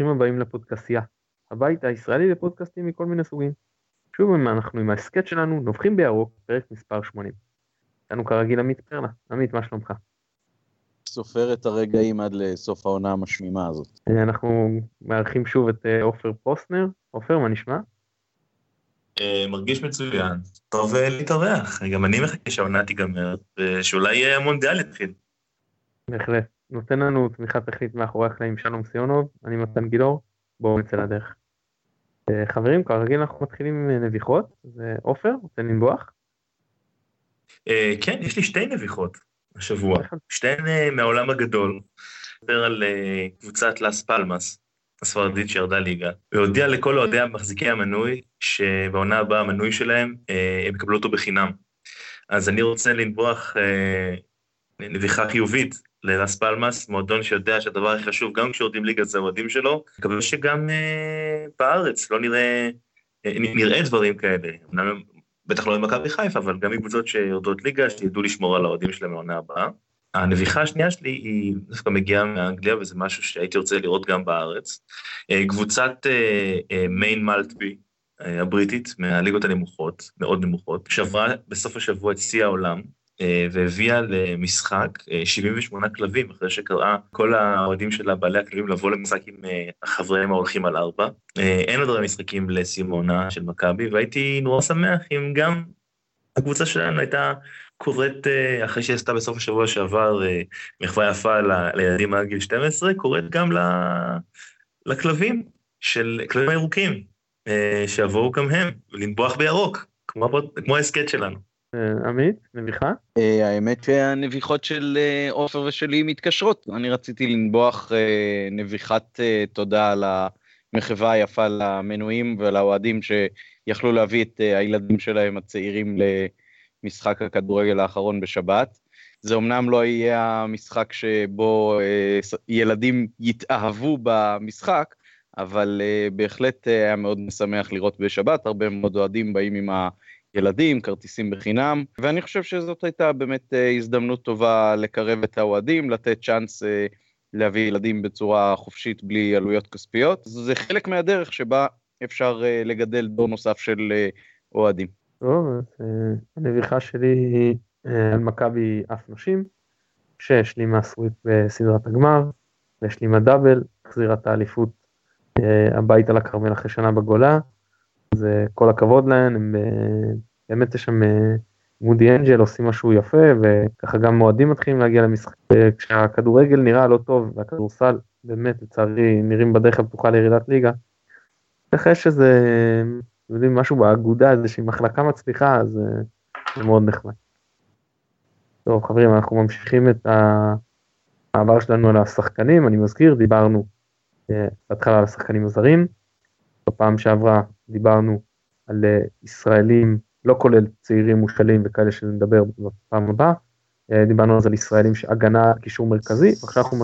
ברוכים הבאים לפודקאסיה, הבית הישראלי לפודקאסטים מכל מיני סוגים. שוב אנחנו עם ההסכת שלנו, נובחים בירוק, פרק מספר 80. איתנו כרגיל עמית פרלה. עמית, מה שלומך? סופר את הרגעים עד לסוף העונה המשמימה הזאת. אה, אנחנו מארחים שוב את אה, עופר פוסטנר. עופר, מה נשמע? אה, מרגיש מצוין. טוב להתארח. גם אני מחכה שהעונה תיגמר, ושאולי המונדיאל יתחיל. בהחלט. נותן לנו תמיכה טכנית מאחורי הקלעים שלום סיונוב, אני מתן גילאור, בואו נצא לדרך. חברים, כרגיל אנחנו מתחילים עם נביחות, זה עופר, רוצה לנבוח? כן, יש לי שתי נביחות. השבוע. שתיהן אה, מהעולם הגדול. מדבר על אה, קבוצת לאס פלמאס, הספרדית שירדה ליגה, והודיע לכל אוהדי המחזיקי המנוי שבעונה הבאה המנוי שלהם, אה, הם יקבלו אותו בחינם. אז אני רוצה לנבוח נביחה חיובית ללאס פלמאס, מועדון שיודע שהדבר הכי חשוב, גם כשיורדים ליגה זה האוהדים שלו, מקווה שגם בארץ לא נראה, נראה דברים כאלה. בטח לא עם מכבי חיפה, אבל גם מקבוצות שיורדות ליגה, שידעו לשמור על האוהדים שלהם לעונה הבאה. הנביחה השנייה שלי היא דווקא מגיעה מאנגליה, וזה משהו שהייתי רוצה לראות גם בארץ. אה, קבוצת מיין אה, מלטבי אה, הבריטית, מהליגות הנמוכות, מאוד נמוכות, שברה בסוף השבוע את שיא העולם, אה, והביאה למשחק 78 אה, כלבים, אחרי שקראה כל האוהדים שלה, בעלי הכלבים, לבוא למשחק עם אה, חבריהם ההולכים על ארבע. אין עוד הרבה משחקים לסיום העונה של מכבי, והייתי נורא שמח אם גם הקבוצה שלנו הייתה קוראת, אחרי שהיא עשתה בסוף השבוע שעבר מחווה יפה לילדים עד גיל 12, קוראת גם לכלבים של כלבים הירוקים, שיבואו גם הם, לנבוח בירוק, כמו ההסכת שלנו. אה, עמית, נביחה? אה, האמת שהנביחות של אה, עופר ושלי מתקשרות. אני רציתי לנבוח נביחת תודה על המחווה היפה למנויים ולאוהדים שיכלו להביא את הילדים שלהם הצעירים למשחק הכדורגל האחרון בשבת. זה אמנם לא יהיה המשחק שבו ילדים יתאהבו במשחק, אבל בהחלט היה מאוד משמח לראות בשבת, הרבה מאוד אוהדים באים עם ה... ילדים, כרטיסים בחינם, ואני חושב שזאת הייתה באמת אה, הזדמנות טובה לקרב את האוהדים, לתת צ'אנס אה, להביא ילדים בצורה חופשית בלי עלויות כספיות. זה חלק מהדרך שבה אפשר אה, לגדל דור נוסף של אוהדים. טוב, הנביכה שלי היא על מכבי אף נשים, שהשלימה סוויפ בסדרת הגמר, והשלימה דאבל, החזירה את האליפות הביתה לכרמל אחרי שנה בגולה. אז כל הכבוד להן, הם אה, באמת יש שם אה, מודי אנג'ל עושים משהו יפה וככה גם מועדים מתחילים להגיע למשחק כשהכדורגל נראה לא טוב והכדורסל באמת לצערי נראים בדרך הפתוחה לירידת ליגה. ככה יש איזה, יודעים משהו באגודה איזושהי מחלקה מצליחה אז אה, זה מאוד נחמד. טוב חברים אנחנו ממשיכים את העבר שלנו על השחקנים אני מזכיר דיברנו בהתחלה על השחקנים הזרים. בפעם שעברה דיברנו על אה, ישראלים, לא כולל צעירים מושאלים וכאלה שנדבר בפעם הבאה, אה, דיברנו אז על ישראלים שהגנה קישור מרכזי, ועכשיו אנחנו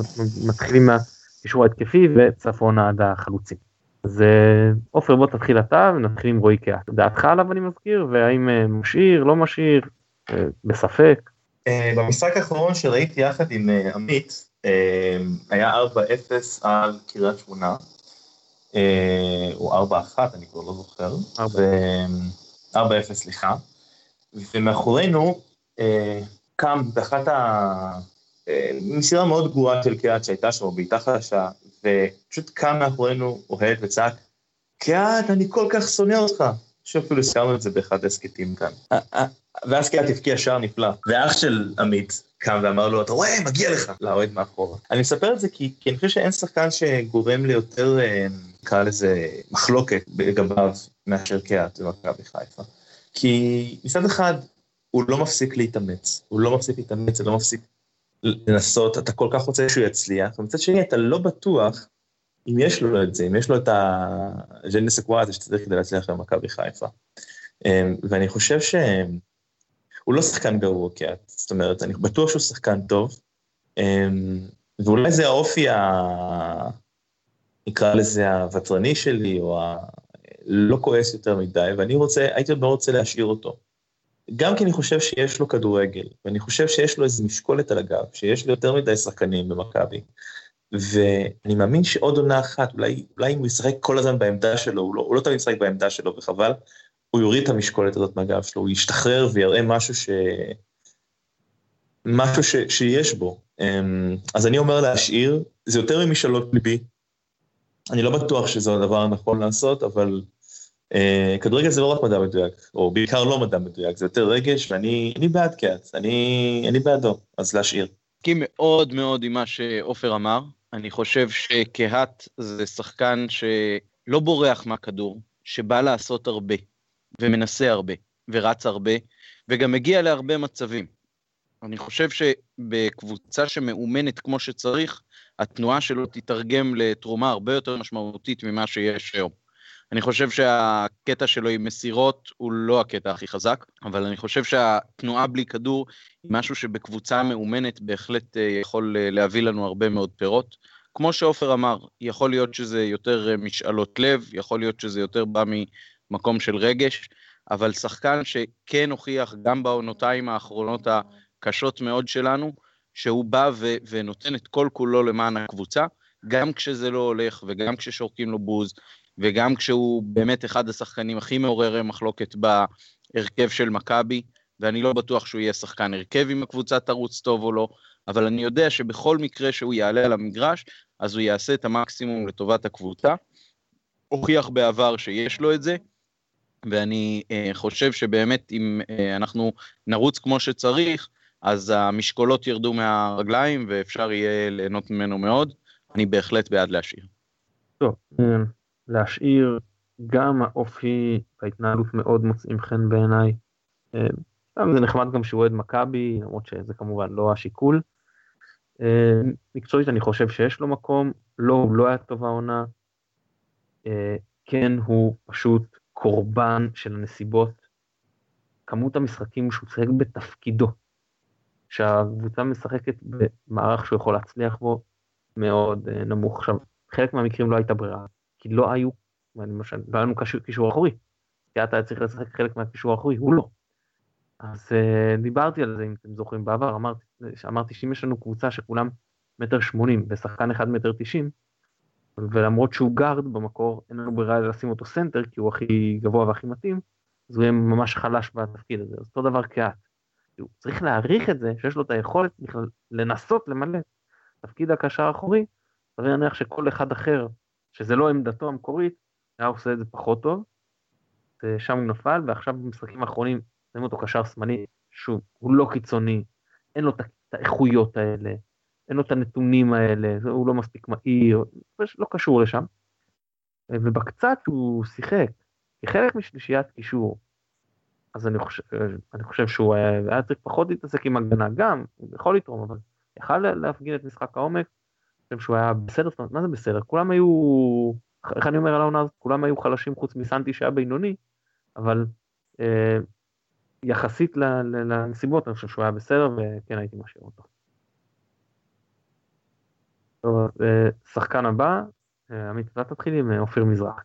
מתחילים מהקישור ההתקפי וצפונה עד החלוצים. אז אה, עופר בוא תתחיל אתה ונתחיל עם רועי קהת. דעתך עליו אני מזכיר, והאם משאיר, לא משאיר, בספק. במשחק האחרון שראיתי יחד עם עמית, היה 4-0 על קריית שמונה. או אה, 4-1, אני כבר לא זוכר. 4-0, סליחה. ומאחורינו אה, קם באחת ה... אה, מסירה מאוד גרועה של קהת שהייתה שם, בעיטה חדשה, ופשוט קם מאחורינו אוהד וצעק, קהת, אני כל כך שונא אותך. שאפילו הזכרנו את זה באחד ההסכתים כאן. ואז קהת הבקיע שער נפלא. ואח של עמית קם ואמר לו, אתה רואה, מגיע לך, לאוהד מאחורה. אני מספר את זה כי, כי אני חושב שאין שחקן שגורם ליותר נקרא לזה מחלוקת לגביו מאשר קהת במכבי חיפה. כי מצד אחד, הוא לא מפסיק להתאמץ, הוא לא מפסיק להתאמץ, הוא לא מפסיק לנסות, אתה כל כך רוצה שהוא יצליח, ומצד שני אתה לא בטוח אם יש לו את זה, אם יש לו את אקווה הזה שצריך כדי להצליח במכבי חיפה. אמ, ואני חושב שהוא לא שחקן גרוע קהת, זאת אומרת, אני בטוח שהוא שחקן טוב, אמ, ואולי זה האופי ה... נקרא לזה הוותרני שלי, או ה... לא כועס יותר מדי, ואני רוצה, הייתי מאוד רוצה להשאיר אותו. גם כי אני חושב שיש לו כדורגל, ואני חושב שיש לו איזו משקולת על הגב, שיש לו יותר מדי שחקנים במכבי, ואני מאמין שעוד עונה אחת, אולי, אולי אם הוא ישחק כל הזמן בעמדה שלו, הוא לא, הוא לא תמיד ישחק בעמדה שלו, וחבל, הוא יוריד את המשקולת הזאת מהגב שלו, הוא ישתחרר ויראה משהו ש... משהו ש, שיש בו. אמ, אז אני אומר להשאיר, זה יותר ממשאלות ליבי. אני לא בטוח שזה הדבר הנכון לעשות, אבל אה, כדורגל זה לא רק מדע מדויק, או בעיקר לא מדע מדויק, זה יותר רגש, ואני בעד קאט, אני, אני בעדו, אז להשאיר. מסכים מאוד מאוד עם מה שעופר אמר. אני חושב שקהת זה שחקן שלא בורח מהכדור, שבא לעשות הרבה, ומנסה הרבה, ורץ הרבה, וגם מגיע להרבה מצבים. אני חושב שבקבוצה שמאומנת כמו שצריך, התנועה שלו תתרגם לתרומה הרבה יותר משמעותית ממה שיש היום. אני חושב שהקטע שלו עם מסירות הוא לא הקטע הכי חזק, אבל אני חושב שהתנועה בלי כדור היא משהו שבקבוצה מאומנת בהחלט אה, יכול אה, להביא לנו הרבה מאוד פירות. כמו שעופר אמר, יכול להיות שזה יותר אה, משאלות לב, יכול להיות שזה יותר בא ממקום של רגש, אבל שחקן שכן הוכיח גם בעונותיים האחרונות הקשות מאוד שלנו, שהוא בא ו- ונותן את כל כולו למען הקבוצה, גם כשזה לא הולך וגם כששורקים לו בוז, וגם כשהוא באמת אחד השחקנים הכי מעוררי מחלוקת בהרכב של מכבי, ואני לא בטוח שהוא יהיה שחקן הרכב אם הקבוצה תרוץ טוב או לא, אבל אני יודע שבכל מקרה שהוא יעלה על המגרש, אז הוא יעשה את המקסימום לטובת הקבוצה. הוכיח בעבר שיש לו את זה, ואני uh, חושב שבאמת אם uh, אנחנו נרוץ כמו שצריך, אז המשקולות ירדו מהרגליים ואפשר יהיה ליהנות ממנו מאוד. אני בהחלט בעד להשאיר. טוב, להשאיר גם האופי וההתנהלות מאוד מוצאים חן בעיניי. אה, זה נחמד גם שהוא אוהד מכבי, למרות שזה כמובן לא השיקול. אה, מקצועית אני חושב שיש לו מקום, לא, הוא לא היה טוב העונה. אה, כן, הוא פשוט קורבן של הנסיבות. כמות המשחקים שהוא שיחק בתפקידו, שהקבוצה משחקת במערך שהוא יכול להצליח בו, מאוד נמוך. עכשיו, חלק מהמקרים לא הייתה ברירה, כי לא היו, למשל, לא היה לנו קישור אחורי. כי אתה צריך לשחק חלק מהקישור האחורי, הוא לא. אז uh, דיברתי על זה, אם אתם זוכרים, בעבר, אמרתי, אמרתי שאם יש לנו קבוצה שכולם מטר שמונים ושחקן אחד מטר תשעים, ולמרות שהוא גארד במקור, אין לנו ברירה לשים אותו סנטר, כי הוא הכי גבוה והכי מתאים, אז הוא יהיה ממש חלש בתפקיד הזה. אז אותו דבר כאט. הוא צריך להעריך את זה, שיש לו את היכולת בכלל לנסות למלא תפקיד הקשר האחורי, סביר להניח שכל אחד אחר שזה לא עמדתו המקורית, היה עושה את זה פחות טוב. שם הוא נפל, ועכשיו במשחקים האחרונים שמים אותו קשר שמאלי, שוב, הוא לא קיצוני, אין לו את האיכויות האלה, אין לו את הנתונים האלה, הוא לא מספיק מהיר, לא קשור לשם. ובקצת הוא שיחק, כחלק משלישיית קישור, אז אני חושב, אני חושב שהוא היה, היה צריך פחות להתעסק עם הגנה, גם, הוא יכול לתרום, אבל יכל להפגין את משחק העומק, חושב שהוא היה בסדר, זאת אומרת, מה זה בסדר? כולם היו, איך אני אומר על העונה הזאת? כולם היו חלשים חוץ מסנטי שהיה בינוני, אבל אה, יחסית לנסיבות, אני חושב שהוא היה בסדר, וכן הייתי משאיר אותו. טוב, שחקן הבא, אה, עמית, אתה תתחיל עם אה, אופיר מזרחי.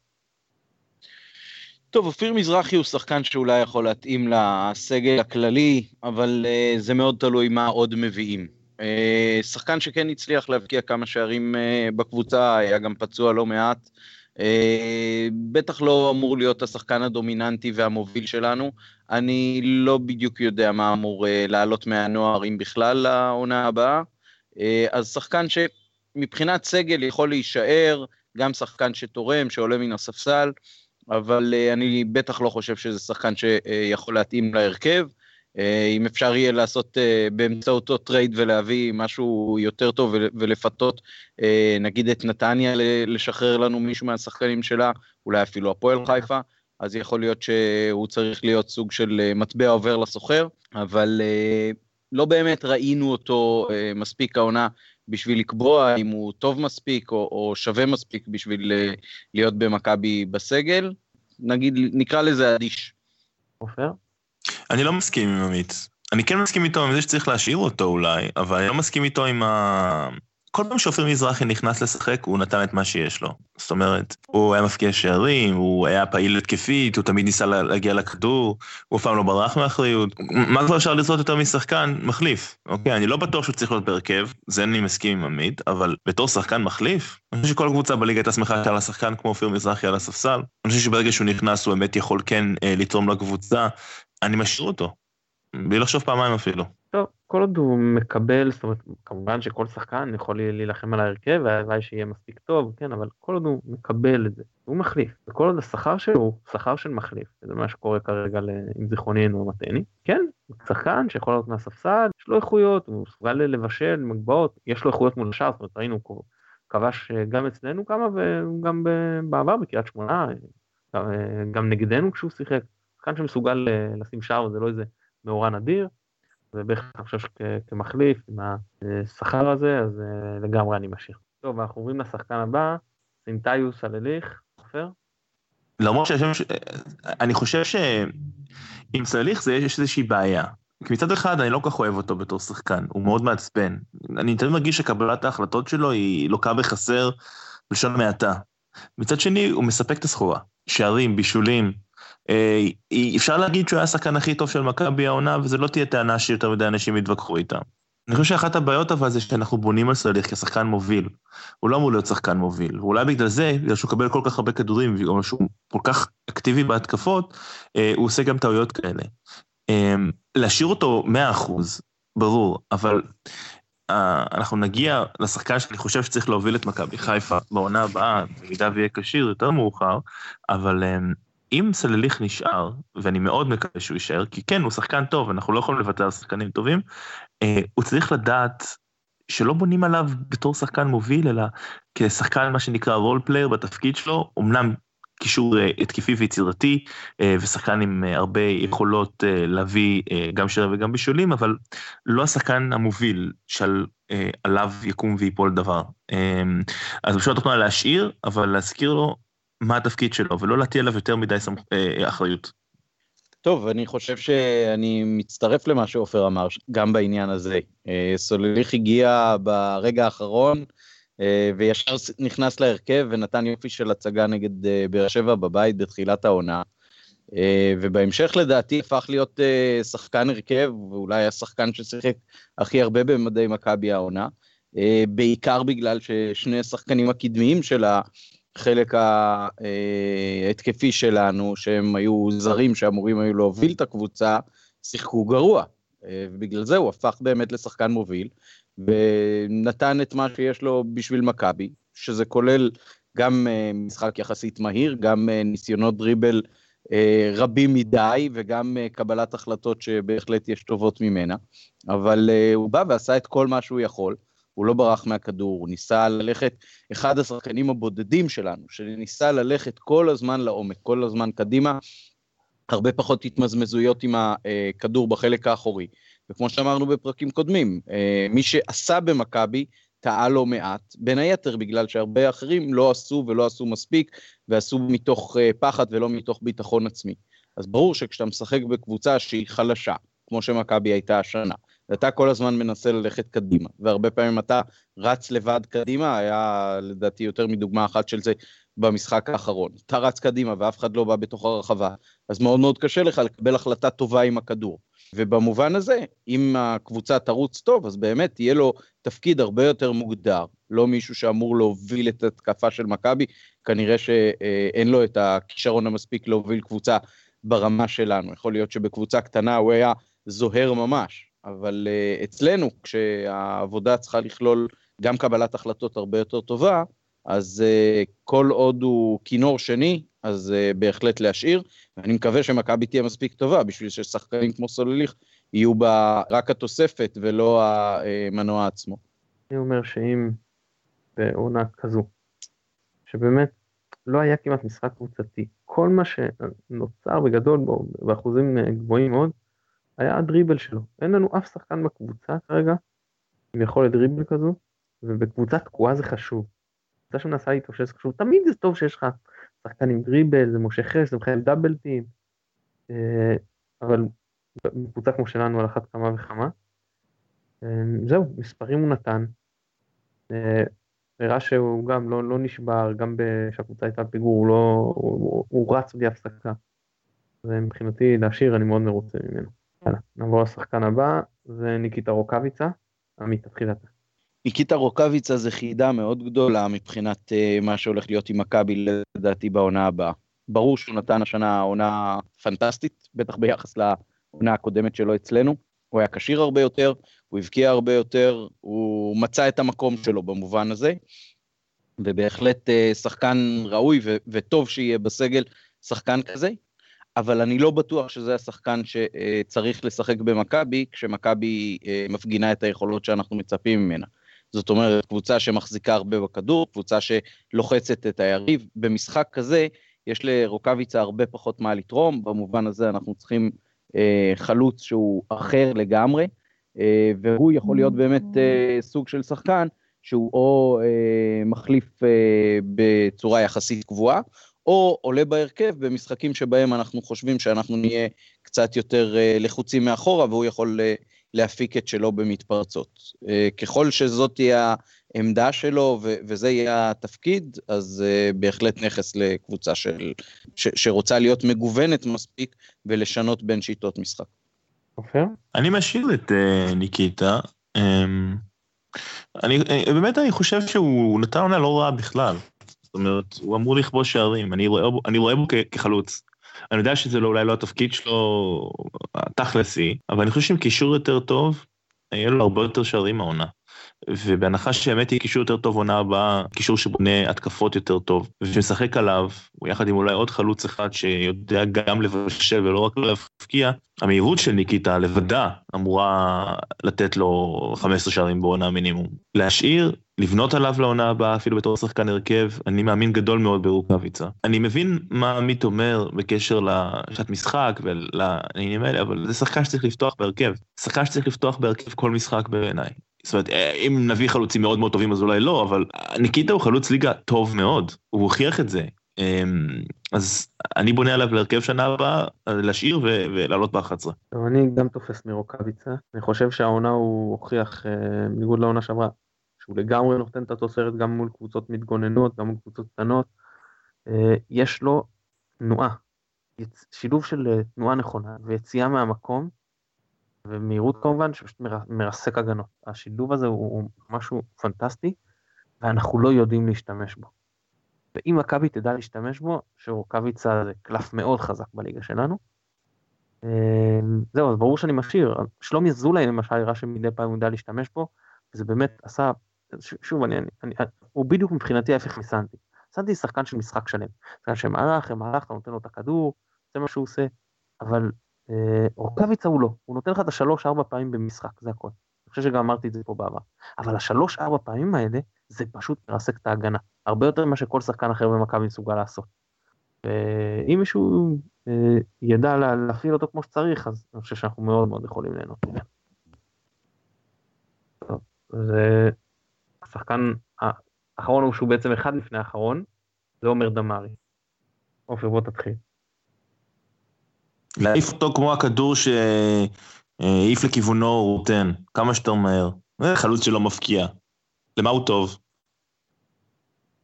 טוב, אופיר מזרחי הוא שחקן שאולי יכול להתאים לסגל הכללי, אבל uh, זה מאוד תלוי מה עוד מביאים. אה, שחקן שכן הצליח להבקיע כמה שערים אה, בקבוצה, היה גם פצוע לא מעט. אה, בטח לא אמור להיות השחקן הדומיננטי והמוביל שלנו. אני לא בדיוק יודע מה אמור לעלות מהנוער, אם בכלל, לעונה הבאה. אז שחקן שמבחינת סגל יכול להישאר, גם שחקן שתורם, שעולה מן הספסל, אבל אני בטח לא חושב שזה שחקן שיכול להתאים להרכב. אה, אם אפשר יהיה לעשות אה, באמצעותו טרייד ולהביא משהו יותר טוב ולפתות אה, נגיד את נתניה לשחרר לנו מישהו מהשחקנים שלה, אולי אפילו הפועל חיפה, אז יכול להיות שהוא צריך להיות סוג של מטבע עובר לסוחר, אבל לא באמת ראינו אותו מספיק העונה בשביל לקבוע אם הוא טוב מספיק או, או שווה מספיק בשביל להיות במכבי בסגל, נגיד, נקרא לזה אדיש. עופר? אני לא מסכים עם עמית. אני כן מסכים איתו עם זה שצריך להשאיר אותו אולי, אבל אני לא מסכים איתו עם, ה... כל פעם שאופיר מזרחי נכנס לשחק, הוא נתן את מה שיש לו. זאת אומרת, הוא היה מפקיע שערים, הוא היה פעיל התקפית, הוא תמיד ניסה להגיע לכדור, הוא אף פעם לא ברח מאחריות. מה כבר אפשר לזרות יותר משחקן מחליף? אוקיי, אני לא בטוח שהוא צריך להיות בהרכב, זה אני מסכים עם עמית, אבל בתור שחקן מחליף, אני חושב שכל קבוצה בליגה הייתה שמחה שהיה לה שחקן כמו אופיר מזרחי על הספסל. אני חושב שברגע שהוא נכנס הוא באמת יכול כן אה, לתרום לקבוצה, אני משאיר אותו. בלי לחשוב פעמיים אפילו. טוב, כל עוד הוא מקבל, זאת אומרת, כמובן שכל שחקן יכול להילחם על ההרכב, והלוואי שיהיה מספיק טוב, כן, אבל כל עוד הוא מקבל את זה, הוא מחליף, וכל עוד השכר שלו הוא שכר של מחליף, זה מה שקורה כרגע עם זיכרוני אינו מטעני, כן, שחקן שיכול להיות מהספסל, יש לו איכויות, הוא מסוגל לבשל, מגבעות, יש לו איכויות מול השאר, זאת אומרת, ראינו, הוא כבש גם אצלנו כמה, וגם בעבר בקריית שמונה, גם נגדנו כשהוא שיחק, שחקן שמסוגל אה, לשים שער, זה לא איזה מאורע נדיר. ובהחלט אני חושב שכמחליף עם השכר הזה, אז אה, לגמרי אני משאיר. טוב, אנחנו עוברים לשחקן הבא, סינטיוס אלליך, עופר? למרות שהשם, אני חושב שעם סליח זה יש איזושהי בעיה. כי מצד אחד אני לא כל כך אוהב אותו בתור שחקן, הוא מאוד מעצבן. אני תמיד מרגיש שקבלת ההחלטות שלו היא לוקה בחסר בלשון מעטה. מצד שני, הוא מספק את הסחורה. שערים, בישולים, אפשר להגיד שהוא היה השחקן הכי טוב של מכבי העונה, וזו לא תהיה טענה שיותר מדי אנשים יתווכחו איתה. אני חושב שאחת הבעיות אבל זה שאנחנו בונים על סליח כשחקן מוביל. הוא לא אמור להיות שחקן מוביל. ואולי בגלל זה, בגלל שהוא מקבל כל כך הרבה כדורים, וגם שהוא כל כך אקטיבי בהתקפות, אה, הוא עושה גם טעויות כאלה. אה, להשאיר אותו 100%, ברור, אבל אנחנו נגיע לשחקן שאני חושב שצריך להוביל את מכבי חיפה בעונה הבאה, במידה ויהיה כשיר יותר מאוחר, אבל אם סלליך נשאר, ואני מאוד מקווה שהוא יישאר, כי כן, הוא שחקן טוב, אנחנו לא יכולים לוותר על שחקנים טובים, אה, הוא צריך לדעת שלא בונים עליו בתור שחקן מוביל, אלא כשחקן, מה שנקרא role player בתפקיד שלו, אמנם קישור אה, התקפי ויצירתי, אה, ושחקן עם אה, הרבה יכולות אה, להביא אה, גם שערים וגם בישולים, אבל לא השחקן המוביל שעליו אה, יקום ויפול דבר. אה, אז בשביל התוכנה להשאיר, אבל להזכיר לו מה התפקיד שלו, ולא להטיל עליו יותר מדי סמכ... אה, אחריות. טוב, אני חושב שאני מצטרף למה שעופר אמר, גם בעניין הזה. אה, סולליך הגיע ברגע האחרון, אה, וישר נכנס להרכב ונתן יופי של הצגה נגד באר שבע בבית בתחילת העונה. ובהמשך לדעתי הפך להיות שחקן הרכב, ואולי השחקן ששיחק הכי הרבה במדי מכבי העונה. בעיקר בגלל ששני השחקנים הקדמיים שלה החלק ההתקפי שלנו, שהם היו זרים שאמורים היו להוביל את הקבוצה, שיחקו גרוע. ובגלל זה הוא הפך באמת לשחקן מוביל, ונתן את מה שיש לו בשביל מכבי, שזה כולל גם אה, משחק יחסית מהיר, גם אה, ניסיונות דריבל אה, רבים מדי, וגם קבלת החלטות שבהחלט יש טובות ממנה. אבל הוא בא ועשה את כל מה שהוא יכול. הוא לא ברח מהכדור, הוא ניסה ללכת, אחד השחקנים הבודדים שלנו, שניסה ללכת כל הזמן לעומק, כל הזמן קדימה, הרבה פחות התמזמזויות עם הכדור בחלק האחורי. וכמו שאמרנו בפרקים קודמים, אה, מי שעשה במכבי, טעה לא מעט, בין היתר בגלל שהרבה אחרים לא עשו ולא עשו מספיק, ועשו מתוך אה, פחד ולא מתוך ביטחון עצמי. אז ברור שכשאתה משחק בקבוצה שהיא חלשה, כמו שמכבי הייתה השנה, ואתה כל הזמן מנסה ללכת קדימה, והרבה פעמים אתה רץ לבד קדימה, היה לדעתי יותר מדוגמה אחת של זה במשחק האחרון. אתה רץ קדימה ואף אחד לא בא בתוך הרחבה, אז מאוד מאוד קשה לך לקבל החלטה טובה עם הכדור. ובמובן הזה, אם הקבוצה תרוץ טוב, אז באמת יהיה לו תפקיד הרבה יותר מוגדר. לא מישהו שאמור להוביל את התקפה של מכבי, כנראה שאין לו את הכישרון המספיק להוביל קבוצה ברמה שלנו. יכול להיות שבקבוצה קטנה הוא היה זוהר ממש, אבל uh, אצלנו, כשהעבודה צריכה לכלול גם קבלת החלטות הרבה יותר טובה, אז uh, כל עוד הוא כינור שני, אז uh, בהחלט להשאיר. ואני מקווה שמכבי תהיה מספיק טובה בשביל ששחקנים כמו סולליך יהיו בה רק התוספת ולא המנוע עצמו. אני אומר שאם בעונה כזו, שבאמת לא היה כמעט משחק קבוצתי, כל מה שנוצר בגדול בו, באחוזים גבוהים מאוד, היה הדריבל שלו. אין לנו אף שחקן בקבוצה כרגע עם יכולת דריבל כזו, ובקבוצה תקועה זה חשוב. קבוצה שמנסה להתאושש זה חשוב, תמיד זה טוב שיש לך שחקן עם דריבל, זה מושך חש, זה מחייב דאבל טים, אה, אבל בקבוצה כמו שלנו על אחת כמה וכמה. אה, זהו, מספרים הוא נתן. הראה שהוא גם לא, לא נשבר, גם כשהקבוצה הייתה פיגור, הוא, לא, הוא, הוא רץ בלי הפסקה. ומבחינתי להשאיר, אני מאוד מרוצה ממנו. יאללה, נעבור לשחקן הבא, זה ניקיטה רוקאביצה. עמית, תתחיל אתה. ניקיטה רוקאביצה זה חידה מאוד גדולה מבחינת uh, מה שהולך להיות עם מכבי לדעתי בעונה הבאה. ברור שהוא נתן השנה עונה פנטסטית, בטח ביחס לעונה הקודמת שלו אצלנו. הוא היה כשיר הרבה יותר, הוא הבקיע הרבה יותר, הוא מצא את המקום שלו במובן הזה, ובהחלט uh, שחקן ראוי ו- וטוב שיהיה בסגל שחקן כזה. אבל אני לא בטוח שזה השחקן שצריך לשחק במכבי, כשמכבי אה, מפגינה את היכולות שאנחנו מצפים ממנה. זאת אומרת, קבוצה שמחזיקה הרבה בכדור, קבוצה שלוחצת את היריב. במשחק כזה, יש לרוקאביצה הרבה פחות מה לתרום, במובן הזה אנחנו צריכים אה, חלוץ שהוא אחר לגמרי, אה, והוא יכול להיות באמת אה, סוג של שחקן שהוא או אה, מחליף אה, בצורה יחסית קבועה, או עולה בהרכב במשחקים שבהם אנחנו חושבים שאנחנו נהיה קצת יותר אה, לחוצים מאחורה והוא יכול אה, להפיק את שלו במתפרצות. אה, ככל שזאת תהיה העמדה שלו וזה יהיה התפקיד, אז בהחלט נכס לקבוצה של, ש, שרוצה להיות מגוונת מספיק ולשנות בין שיטות משחק. אני משאיר את ניקיטה. אמ, אני באמת אני חושב שהוא נתן עונה לא רעה בכלל. זאת אומרת, הוא אמור לכבוש שערים, אני רואה, אני רואה בו כחלוץ. אני יודע שזה לא, אולי לא התפקיד שלו התכלסי, אבל אני חושב שעם קישור יותר טוב, יהיה לו הרבה יותר שערים העונה. ובהנחה שבאמת יהיה קישור יותר טוב עונה הבאה, קישור שבונה התקפות יותר טוב, ומשחק עליו, הוא יחד עם אולי עוד חלוץ אחד שיודע גם לבשל ולא רק להפקיע, המהירות של ניקיטה לבדה אמורה לתת לו 15 שערים בעונה מינימום. להשאיר, לבנות עליו לעונה הבאה אפילו בתור שחקן הרכב, אני מאמין גדול מאוד ברוקאביצה. אני מבין מה עמית אומר בקשר לשעת משחק ולעניינים האלה, אבל זה שחקן שצריך לפתוח בהרכב. שחקן שצריך לפתוח בהרכב כל משחק בעיניי. זאת אומרת, אה, אם נביא חלוצים מאוד מאוד טובים אז אולי לא, אבל ניקיטה הוא חלוץ ליגה טוב מאוד, הוא הוכיח את זה. אמ, אז אני בונה עליו להרכב שנה הבאה, להשאיר ולעלות ב-11. אני גם תופס מרוקאביצה, אני חושב שהעונה הוא הוכיח, אה, בניגוד לעונה שעברה, שהוא לגמרי נותן את התוצרת גם מול קבוצות מתגוננות, גם מול קבוצות קטנות. אה, יש לו תנועה, שילוב של תנועה נכונה ויציאה מהמקום, ומהירות כמובן, שפשוט מרסק הגנות. השילוב הזה הוא משהו פנטסטי, ואנחנו לא יודעים להשתמש בו. ואם מכבי תדע להשתמש בו, שרוקאביצה זה קלף מאוד חזק בליגה שלנו. אמ, זהו, אז ברור שאני משאיר. שלומי אזולאי למשל הראה שמדי פעם הוא יודע להשתמש בו, וזה באמת עשה, שוב, אני, אני, אני, הוא בדיוק מבחינתי ההפך מסנטי. סנטי שחקן של משחק שלם. שחקן שמהלך, מהלך, אתה נותן לו את הכדור, זה מה שהוא עושה, אבל אה, רוקאביצה הוא לא, הוא נותן לך את השלוש ארבע פעמים במשחק, זה הכל. אני חושב שגם אמרתי את זה פה בעבר. אבל השלוש ארבע פעמים האלה, זה פשוט מרסק את ההגנה. הרבה יותר ממה שכל שחקן אחר במכבי מסוגל לעשות. ואם מישהו אה, ידע להפעיל אותו כמו שצריך, אז אני חושב שאנחנו מאוד מאוד יכולים ליהנות ממנו. טוב, זה השחקן האחרון הוא שהוא בעצם אחד לפני האחרון, זה עומר דמארי. עופר בוא תתחיל. להעיף אותו כמו הכדור שהעיף לכיוונו רוטן, כמה שיותר מהר. זה חלוץ שלא מבקיע. למה הוא טוב?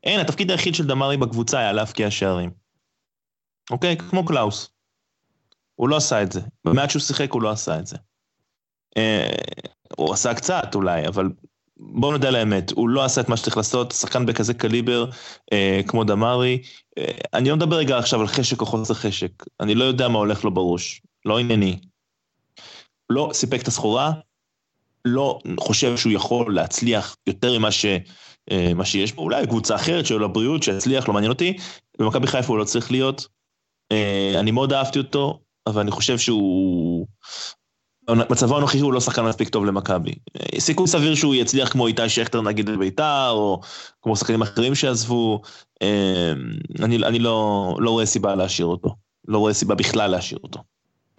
אין, התפקיד היחיד של דמארי בקבוצה היה להבקיע שערים. אוקיי? כמו קלאוס. הוא לא עשה את זה. במעט שהוא שיחק הוא לא עשה את זה. אה, הוא עשה קצת אולי, אבל בואו נודה לאמת, הוא לא עשה את מה שצריך לעשות, שחקן בכזה קליבר אה, כמו דמארי. אה, אני לא מדבר רגע עכשיו על חשק או חוסר חשק, אני לא יודע מה הולך לו בראש, לא ענייני. לא סיפק את הסחורה, לא חושב שהוא יכול להצליח יותר ממה ש, אה, שיש בו, אולי קבוצה אחרת של הבריאות שיצליח, לא מעניין אותי. במכבי חיפה הוא לא צריך להיות. אה, אני מאוד אהבתי אותו, אבל אני חושב שהוא מצבו הנוכחי הוא לא שחקן מספיק טוב למכבי. סיכוי סביר שהוא יצליח כמו איתי שכטר נגיד בביתר, או כמו שחקנים אחרים שעזבו. אמ, אני, אני לא, לא רואה סיבה להשאיר אותו. לא רואה סיבה בכלל להשאיר אותו.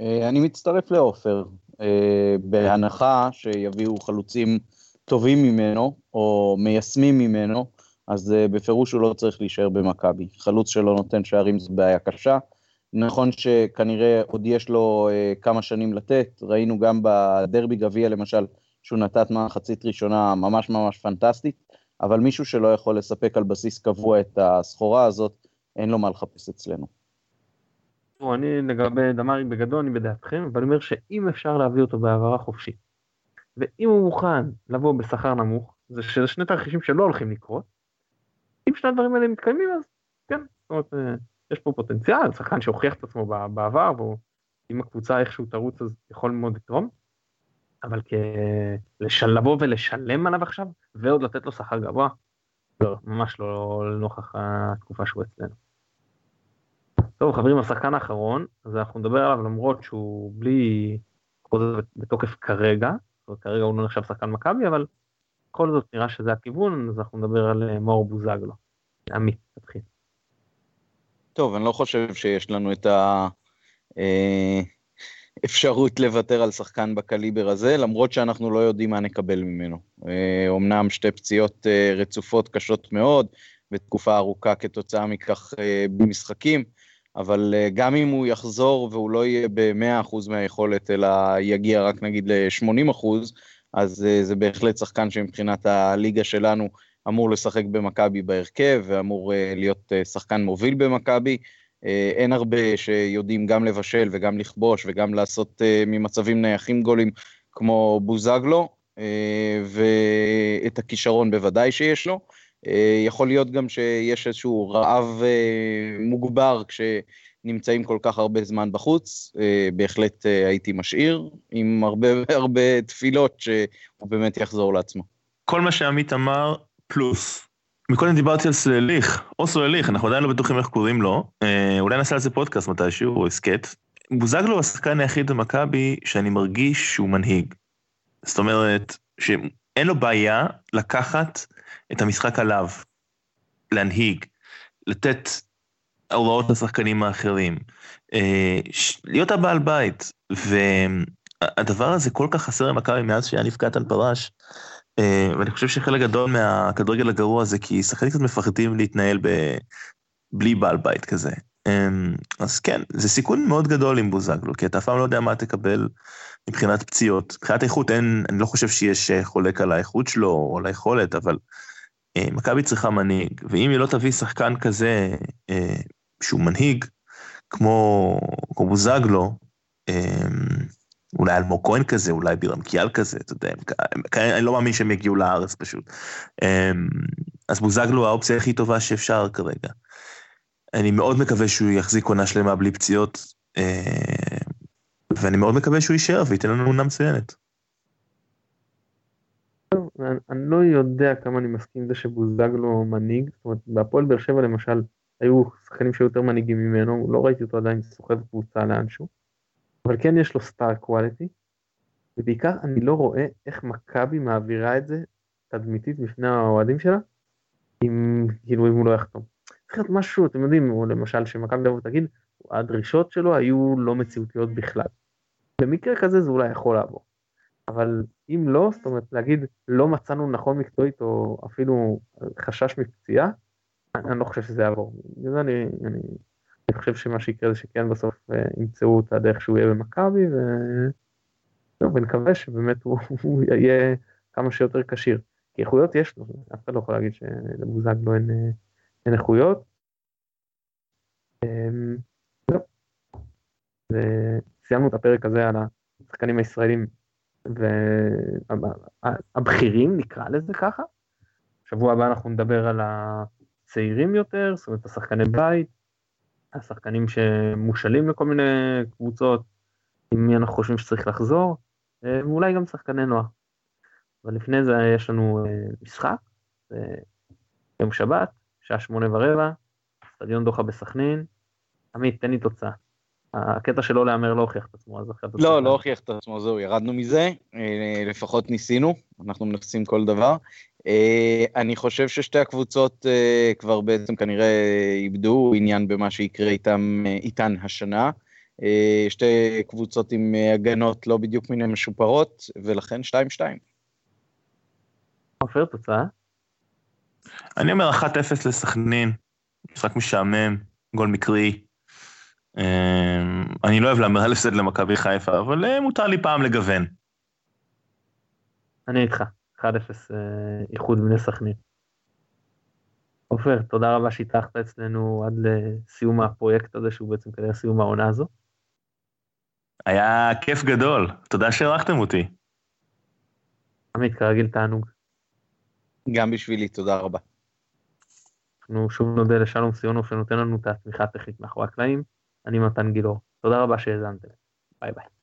אה, אני מצטרף לעופר, אה, בהנחה שיביאו חלוצים טובים ממנו, או מיישמים ממנו, אז אה, בפירוש הוא לא צריך להישאר במכבי. חלוץ שלא נותן שערים זו בעיה קשה. נכון שכנראה עוד יש לו אה, כמה שנים לתת, ראינו גם בדרבי גביע למשל, שהוא נתת מחצית ראשונה ממש ממש פנטסטית, אבל מישהו שלא יכול לספק על בסיס קבוע את הסחורה הזאת, אין לו מה לחפש אצלנו. אני לגבי דמרי בגדול, אני בדעתכם, אבל אני אומר שאם אפשר להביא אותו בהעברה חופשית, ואם הוא מוכן לבוא בשכר נמוך, זה שזה שני תרחישים שלא הולכים לקרות, אם שני הדברים האלה מתקיימים אז כן, זאת אומרת, אה, יש פה פוטנציאל, שחקן שהוכיח את עצמו בעבר, ואם הקבוצה איכשהו תרוץ אז יכול מאוד לתרום, אבל לבוא ולשלם עליו עכשיו, ועוד לתת לו שכר גבוה, לא, ממש לא לנוכח התקופה שהוא אצלנו. טוב חברים, השחקן האחרון, אז אנחנו נדבר עליו למרות שהוא בלי חוזה בתוקף כרגע, כרגע הוא לא נחשב שחקן מכבי, אבל בכל זאת נראה שזה הכיוון, אז אנחנו נדבר על אה, מאור בוזגלו. עמית, תתחיל. טוב, אני לא חושב שיש לנו את האפשרות אה, לוותר על שחקן בקליבר הזה, למרות שאנחנו לא יודעים מה נקבל ממנו. אומנם אה, שתי פציעות רצופות קשות מאוד, ותקופה ארוכה כתוצאה מכך במשחקים, אבל גם אם הוא יחזור והוא לא יהיה ב-100% מהיכולת, אלא יגיע רק נגיד ל-80%, אז זה בהחלט שחקן שמבחינת הליגה שלנו אמור לשחק במכבי בהרכב ואמור uh, להיות uh, שחקן מוביל במכבי. Uh, אין הרבה שיודעים גם לבשל וגם לכבוש וגם לעשות ממצבים נייחים גולים כמו בוזגלו, ואת הכישרון בוודאי שיש לו. יכול להיות גם שיש איזשהו רעב מוגבר כש... נמצאים כל כך הרבה זמן בחוץ, אה, בהחלט אה, הייתי משאיר, עם הרבה הרבה תפילות שהוא באמת יחזור לעצמו. כל מה שעמית אמר, פלוס. מקודם דיברתי על סולליך, או סולליך, אנחנו עדיין לא בטוחים איך קוראים לו, אה, אולי נעשה על זה פודקאסט מתישהו, או הסכת. בוזגלו הוא השחקן היחיד במכבי שאני מרגיש שהוא מנהיג. זאת אומרת, שאין לו בעיה לקחת את המשחק עליו, להנהיג, לתת ההוראות לשחקנים האחרים. אה, להיות הבעל בית, והדבר הזה כל כך חסר למכבי מאז שהיה נפקעתן פרש, אה, ואני חושב שחלק גדול מהכדורגל הגרוע זה כי שחקנים קצת מפחדים להתנהל ב... בלי בעל בית כזה. אה, אז כן, זה סיכון מאוד גדול עם בוזגלו, כי אתה אף פעם לא יודע מה תקבל מבחינת פציעות. מבחינת איכות אין, אני לא חושב שיש חולק על האיכות שלו או על היכולת, אבל מכבי צריכה מנהיג, ואם היא לא תביא שחקן כזה שהוא מנהיג, כמו, כמו בוזגלו, אמ, אולי אלמוג כהן כזה, אולי בירם קיאל כזה, אתה יודע, אני לא מאמין שהם יגיעו לארץ פשוט. אמ, אז בוזגלו האופציה הכי טובה שאפשר כרגע. אני מאוד מקווה שהוא יחזיק עונה שלמה בלי פציעות, אה, ואני מאוד מקווה שהוא יישאר וייתן לנו עונה מצוינת. אני לא יודע כמה אני מסכים עם זה שבוזגלו מנהיג, זאת אומרת, בהפועל באר שבע למשל, היו שחקנים שהיו יותר מנהיגים ממנו, לא ראיתי אותו עדיין סוחב קבוצה לאנשהו, אבל כן יש לו סטאר קואליטי, ובעיקר אני לא רואה איך מכבי מעבירה את זה תדמיתית בפני האוהדים שלה, אם, כאילו אם הוא לא יחתום. צריך להיות משהו, אתם יודעים, או למשל שמכבי תבוא תגיד, הדרישות שלו היו לא מציאותיות בכלל. במקרה כזה זה אולי יכול לעבור. אבל אם לא, זאת אומרת להגיד לא מצאנו נכון מקצועית או אפילו חשש מפציעה, אני לא חושב שזה יעבור. בגלל זה אני, אני, אני חושב שמה שיקרה זה שכן בסוף אה, ימצאו את הדרך שהוא יהיה במכבי, ו... ונקווה שבאמת הוא, הוא יהיה כמה שיותר כשיר. כי איכויות יש לו, אף אחד לא יכול להגיד שלבוזגלו אין, אה, אין איכויות. אמ, וסיימנו את הפרק הזה על השחקנים הישראלים והבכירים, נקרא לזה ככה. שבוע הבא אנחנו נדבר על ה... צעירים יותר, זאת אומרת השחקני בית, השחקנים שמושאלים לכל מיני קבוצות, עם מי אנחנו חושבים שצריך לחזור, אה, ואולי גם שחקני נוער. אבל לפני זה יש לנו אה, משחק, יום שבת, שעה שמונה ורבע, סטדיון דוחה בסכנין. עמית, תן לי תוצאה. הקטע שלא להמר לא הוכיח את עצמו, אז אחרי לא, לא הוכיח את עצמו, זהו, ירדנו מזה, אה, לפחות ניסינו, אנחנו מנסים כל דבר. אה, אני חושב ששתי הקבוצות אה, כבר בעצם כנראה איבדו עניין במה שיקרה איתם, איתן השנה. שתי קבוצות עם הגנות לא בדיוק מן המשופרות, ולכן 2-2. עופר, תוצאה? אני אומר 1-0 לסכנין, משחק משעמם, גול מקרי. אמ, אני לא אוהב להמר על הפסד למכבי חיפה, אבל אה, מותר לי פעם לגוון. אני איתך, 1-0 אה, איחוד בני סכנין. עופר, תודה רבה שהתארחת אצלנו עד לסיום הפרויקט הזה, שהוא בעצם כנראה סיום העונה הזו. היה כיף גדול, תודה שהערכתם אותי. עמית, כרגיל תענוג. גם בשבילי, תודה רבה. אנחנו שוב נודה לשלום סיונוב שנותן לנו את התמיכה הטכנית מאחורי הקלעים. אני מתן גילאור. תודה רבה שהאזנתם. ביי ביי.